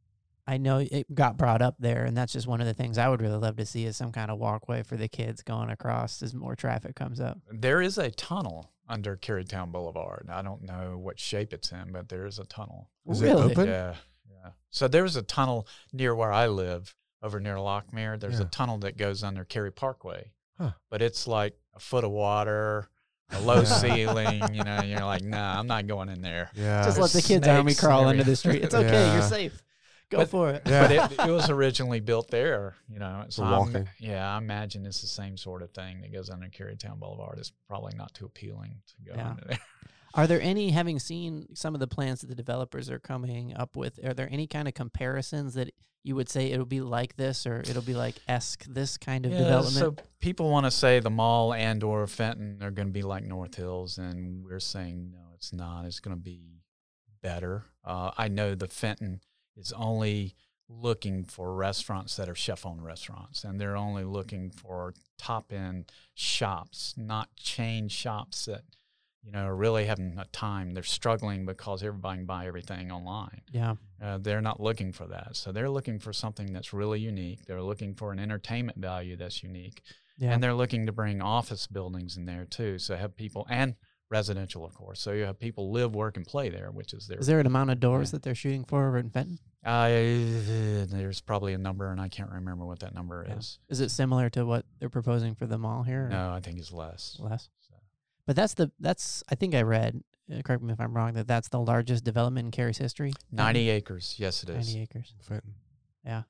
I know it got brought up there, and that's just one of the things I would really love to see is some kind of walkway for the kids going across as more traffic comes up. There is a tunnel under Cary Towne Boulevard. I don't know what shape it's in, but there is a tunnel. Is it really? open? Yeah, yeah. So there's a tunnel near where I live, over near Lochmere. There's Yeah. a tunnel that goes under Cary Parkway, Huh. but it's like a foot of water, a low ceiling. You know, and you're like, nah, I'm not going in there. Yeah. just let the kids army snakes and crawl into the street. It's okay. You're safe. Go But- for it. Yeah. But it, it was originally built there, you know. So For walking. yeah, I imagine it's the same sort of thing that goes under Cary Towne Boulevard. It's probably not too appealing to go Yeah. under there. Are there any, having seen some of the plans that the developers are coming up with, are there any kind of comparisons that you would say it'll be like this or it'll be like esque this kind of development? So people want to say the mall and or Fenton are going to be like North Hills, and we're saying no, it's not. It's going to be better. Uh, I know the Fenton is only looking for restaurants that are chef-owned restaurants, and they're only looking for top-end shops, not chain shops that you know are really having a time. They're struggling because everybody can buy everything online. yeah. Uh, they're not looking for that. So they're looking for something that's really unique. They're looking for an entertainment value that's unique. Yeah. And they're looking to bring office buildings in there too. So have people, and residential, of course. So you have people live, work, and play there, which is their. Is there an amount of doors Yeah. that they're shooting for over in Fenton? Uh, there's probably a number, and I can't remember what that number Yeah. is. Is it similar to what they're proposing for the mall here? No, I think it's less. Less. So, But that's the that's I think I read. Uh, correct me if I'm wrong. That that's the largest development in Cary's history. 90 acres. Yes, it is. Ninety acres. Fenton. It's like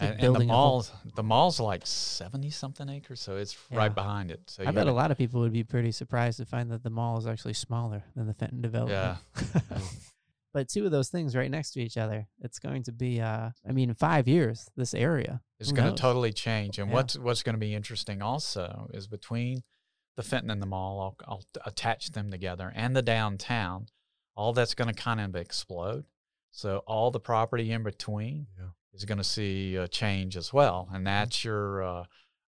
And, and the building a mall's the mall's like 70 something acres, so it's Yeah. right behind it. So I bet a lot of people would be pretty surprised to find that the mall is actually smaller than the Fenton development. Yeah. but two of those things right next to each other. It's going to be. Uh, I mean, in five years, this area. is going to totally change. And Yeah. what's what's going to be interesting also is between the Fenton and the mall, I'll, I'll attach them together, and the downtown. All that's going to kind of explode. So all the property in between Yeah. is going to see a change as well, and that's your uh,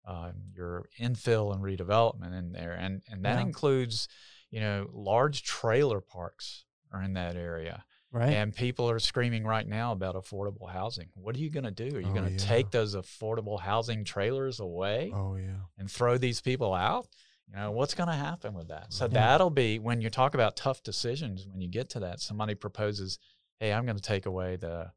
uh, your infill and redevelopment in there, and and that Yeah. includes, you know, large trailer parks are in that area. Right. And people are screaming right now about affordable housing. What are you going to do? Are you Oh, going to yeah. take those affordable housing trailers away Oh yeah. and throw these people out? You know, what's going to happen with that? So Yeah. that'll be when you talk about tough decisions, when you get to that, somebody proposes, hey, I'm going to take away the,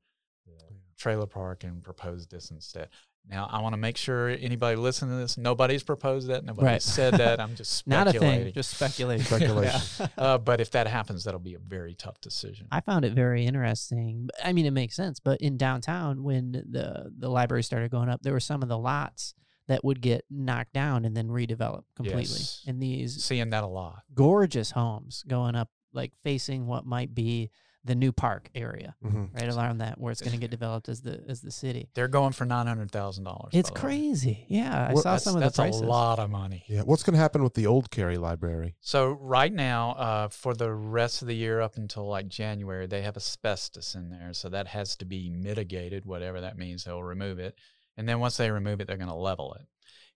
the trailer park and propose this instead. Now, I want to make sure anybody listening to this, nobody's proposed that. Nobody Right. said that. I'm just Not a speculating. thing. Just speculation. Speculation. Yeah. uh, but if that happens, that'll be a very tough decision. I found it very interesting. I mean, it makes sense. But in downtown, when the the library started going up, there were some of the lots that would get knocked down and then redeveloped completely. Yes. And these Seeing that a lot. gorgeous homes going up, like facing what might be the new park area, hmm right around that, where it's going to get developed as the as the city. They're going for nine hundred thousand dollars. It's crazy. Yeah, I What- saw some of that's the prices. That's a lot of money. Yeah. What's going to happen with the old Cary Library? So right now, uh, for the rest of the year up until like January, they have asbestos in there, so that has to be mitigated, whatever that means. They'll remove it, and then once they remove it, they're going to level it.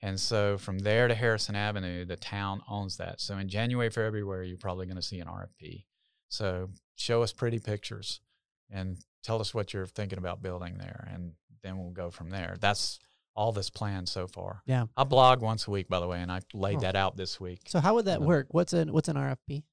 And so from there to Harrison Avenue, the town owns that. So in January, February, you're probably going to see an RFP. So show us pretty pictures and tell us what you're thinking about building there, and then we'll go from there. That's all this plan so far. Yeah. I blog once a week, by the way, and I laid Oh. that out this week. So how would that No. work? What's an what's an RFP?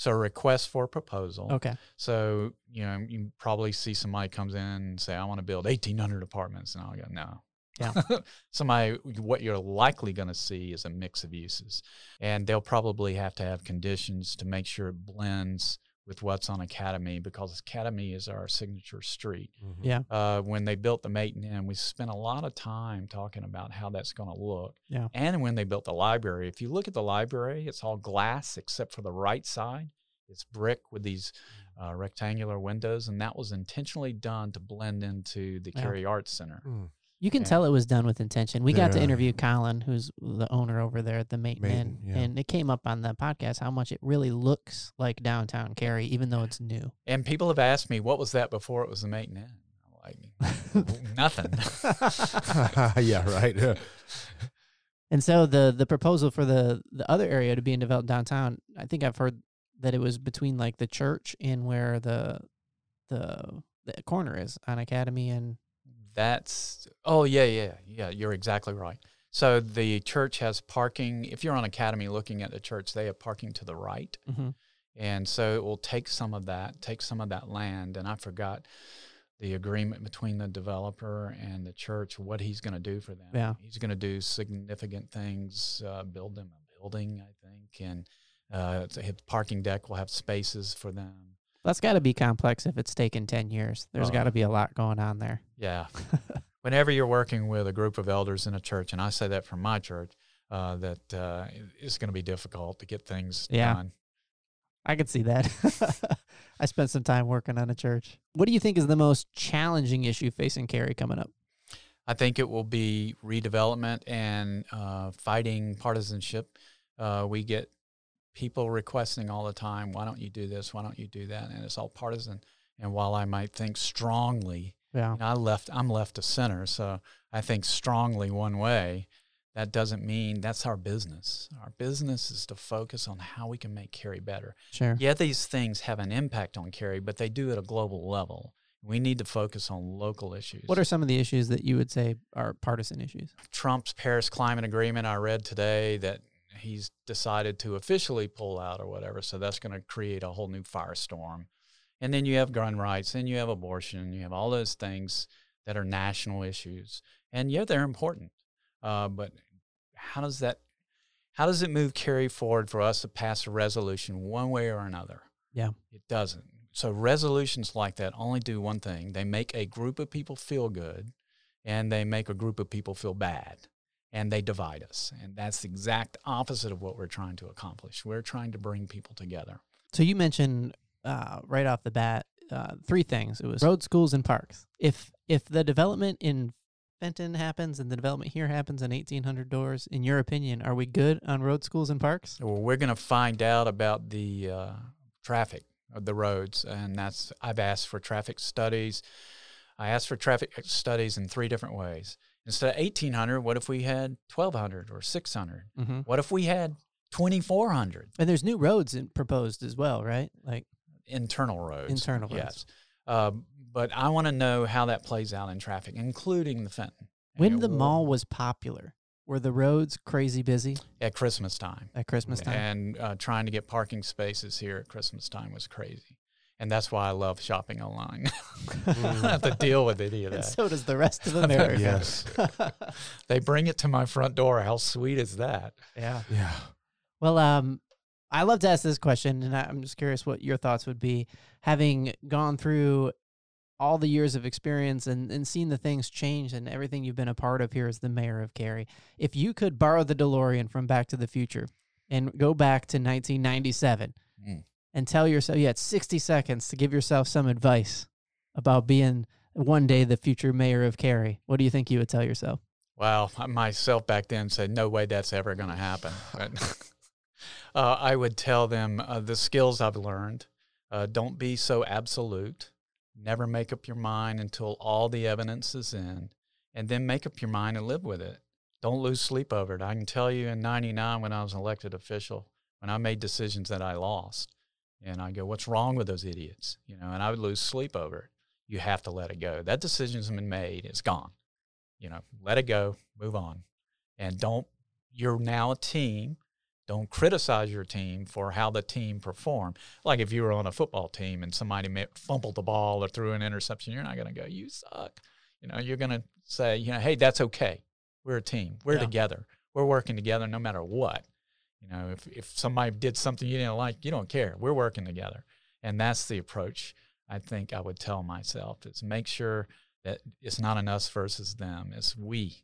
So a request for proposal. Okay. So you know you probably see somebody comes in and say, "I want to build 1,800 apartments," and I'll go, "No." Yeah. somebody, what you're likely going to see is a mix of uses, and they'll probably have to have conditions to make sure it blends with what's on Academy because Academy is our signature street. Mhm. Yeah. Uh, when they built the Mayton Inn, we spent a lot of time talking about how that's going to look. Yeah. And when they built the library, if you look at the library, it's all glass except for the right side. It's brick with these uh, rectangular windows, and that was intentionally done to blend into the Yeah. Cary Arts Center. Mm. You can Yeah. tell it was done with intention. We got to interview Colin, who's the owner over there at the Mayton, Mayton, Inn, yeah. and it came up on the podcast how much it really looks like downtown Cary, even though it's new. And people have asked me, what was that before it was the Mayton Inn? Like, nothing. yeah, right. Yeah. And so the the proposal for the the other area to be in developed downtown, I think I've heard that it was between like the church and where the the the corner is on Academy and That's oh yeah yeah yeah you're exactly right. So the church has parking. If you're on Academy looking at the church, they have parking to the right, Mhm. and so it will take some of that, take some of that land. And I forgot the agreement between the developer and the church, what he's going to do for them. Yeah. he's going to do significant things, uh, build them a building, I think, and uh, the parking deck will have spaces for them. That's got to be complex if it's taken ten years. There's Uh, got to be a lot going on there. Yeah. Whenever you're working with a group of elders in a church, and I say that from my church, uh, that uh, it's going to be difficult to get things Yeah. done. I could see that. I spent some time working on a church. What do you think is the most challenging issue facing Cary coming up? I think it will be redevelopment and uh, fighting partisanship. Uh, we get people requesting all the time, why don't you do this? Why don't you do that? And it's all partisan. And while I might think strongly, Yeah. you know, I left, I'm left of center, so I think strongly one way. That doesn't mean that's our business. Our business is to focus on how we can make Cary better. Sure. Yeah, these things have an impact on Cary, but they do at a global level. We need to focus on local issues. What are some of the issues that you would say are partisan issues? Trump's Paris Climate Agreement? I read today that he's decided to officially pull out or whatever. So that's going to create a whole new firestorm. And then you have gun rights, and you have abortion, you have all those things that are national issues. And yeah, they're important. Uh, but how does that, how does it move Cary forward for us to pass a resolution one way or another? Yeah. It doesn't. So resolutions like that only do one thing. They make a group of people feel good and they make a group of people feel bad and they divide us. And that's the exact opposite of what we're trying to accomplish. We're trying to bring people together. So you mentioned uh, right off the bat uh, three things. It was road, schools, and parks. If if the development in Fenton happens and the development here happens in 1800 doors, in your opinion, are we good on road, schools, and parks? Well, we're going to find out about the uh, traffic of the roads, and that's I've asked for traffic studies. I asked for traffic studies in three different ways. Instead of 1800, what if we had 1200 or 600? Mm-hmm. What if we had 2400 And there's new roads in, proposed as well, right? Like internal roads? Internal roads. yes. Um, but I want to know how that plays out in traffic, including the Fenton. when the mall was popular, were the roads crazy busy at Christmas time. at Christmas time? And uh, trying to get parking spaces here at Christmas time was crazy. And that's why I love shopping online. I don't have to deal with any of And that. so does the rest of America. Yes. they bring it to my front door. How sweet is that? yeah. Yeah. Well, um, I love to ask this question, and I- I'm just curious what your thoughts would be, having gone through all the years of experience and, and seen the things change and everything you've been a part of here as the mayor of Cary. If you could borrow the DeLorean from Back to the Future and go back to 1997 Mm. And tell yourself, you had 60 seconds to give yourself some advice about being one day the future mayor of Cary, what do you think you would tell yourself? Well, myself back then said, no way that's ever going to happen. But uh, I would tell them uh, the skills I've learned. Uh, don't be so absolute. Never make up your mind until all the evidence is in, and then make up your mind and live with it. Don't lose sleep over it. I can tell you in 99 when I was an elected official, when I made decisions that I lost, and I go, what's wrong with those idiots? You know, and I would lose sleep over it. You have to let it go. That decision's been made. It's gone you know, let it go, move on. And don't, you're now a team. Don't criticize your team for how the team performed. Like if you were on a football team and somebody fumbled the ball or threw an interception, you're not going to go, you suck. You know, you're going to say, you know, hey, that's okay. We're a team. We're Yeah. together. We're working together no matter what. You know, if, if somebody did something you didn't like, you don't care. We're working together. And that's the approach I think I would tell myself is make sure that it's not an us versus them. It's we.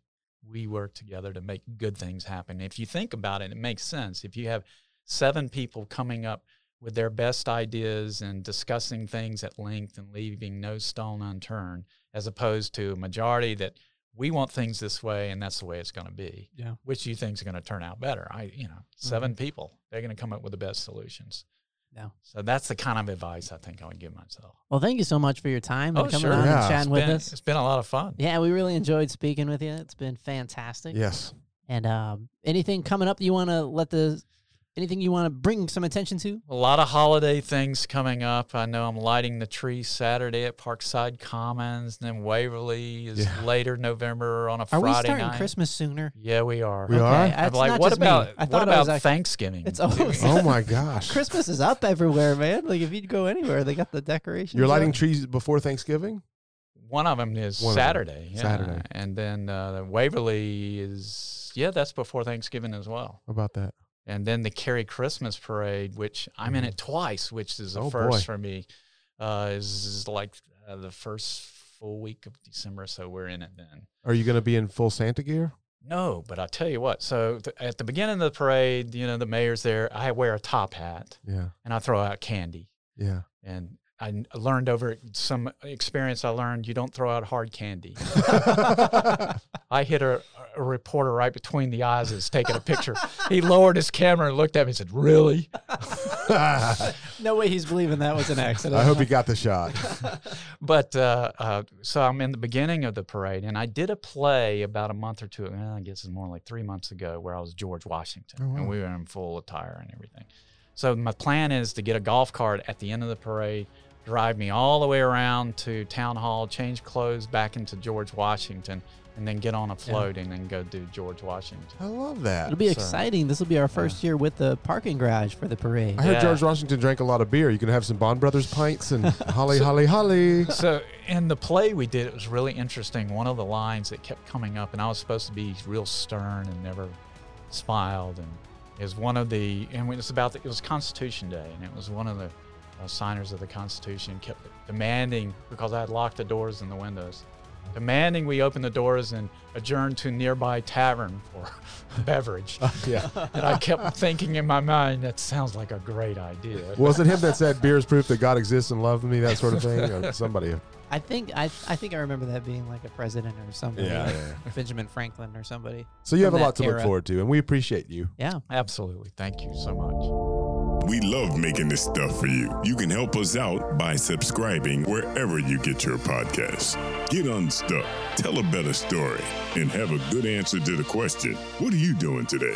We work together to make good things happen. If you think about it, it makes sense. If you have seven people coming up with their best ideas and discussing things at length and leaving no stone unturned, as opposed to a majority that we want things this way, and that's the way it's going to be. Yeah. Which do you think is going to turn out better? I, you know, 7 people, they're going to come up with the best solutions. Yeah. So that's the kind of advice I think I would give myself. Well, thank you so much for your time and Oh, coming sure. on Yeah. and chatting It's with been, us. it's been a lot of fun. Yeah, we really enjoyed speaking with you. It's been fantastic. Yes. And um, anything coming up that you want to let the anything you want to bring some attention to? A lot of holiday things coming up. I know I'm lighting the tree Saturday at Parkside Commons, and then Waverly is Yeah. later November on a Are Friday we starting night. Christmas sooner? Yeah, we are. We are? I'm it's like, what about I what thought about actually- Thanksgiving? It's always- Oh my gosh. Christmas is up everywhere, man. Like if you go anywhere, they got the decorations. You're lighting up. trees before Thanksgiving? One of them is One of 'em. Saturday. yeah. Saturday. And then uh, Waverly is, yeah, that's before Thanksgiving as well. How about that? And then the Cary Christmas Parade, which I'm in it twice, which is a Oh, first boy. for me, uh, is, is like uh, the first full week of December. So we're in it then. Are you going to be in full Santa gear? No, but I tell you what. So th- at the beginning of the parade, you know, the mayor's there. I wear a top hat Yeah. and I throw out candy. Yeah. And I learned over some experience I learned you don't throw out hard candy. I hit a, a reporter right between the eyes is taking a picture. he lowered his camera and looked at me and said, Really? No way he's believing that was an accident. I hope you got the shot. But uh, uh, so I'm in the beginning of the parade, and I did a play about a month or two, well, I guess it's more like three months ago, where I was George Washington, Oh, wow. and we were in full attire and everything. So my plan is to get a golf cart at the end of the parade, drive me all the way around to town hall, change clothes back into George Washington, and then get on a float and then go do George Washington. I love that. It'll be So- exciting. This will be our first year with the parking garage for the parade. I heard Yeah. George Washington drank a lot of beer. You can have some Bond Brothers pints and holly, holly, holly. so in the play we did, it was really interesting. One of the lines that kept coming up, and I was supposed to be real stern and never smiled, and is one of the, and it was about the, it was Constitution Day, and it was one of the uh, signers of the Constitution kept demanding because I had locked the doors and the windows, demanding we open the doors and adjourn to nearby tavern for beverage. yeah. and I kept thinking in my mind, that sounds like a great idea. Was it him that said beer is proof that God exists and loved me, that sort of thing? Or somebody. I think I I think I remember that being like a president or somebody. Yeah, like yeah, Benjamin Franklin or somebody. So you have a lot that to look forward to, and we appreciate you. Yeah. Absolutely. Thank you so much. We love making this stuff for you. You can help us out by subscribing wherever you get your podcasts. Get unstuck, tell a better story, and have a good answer to the question What are you doing today?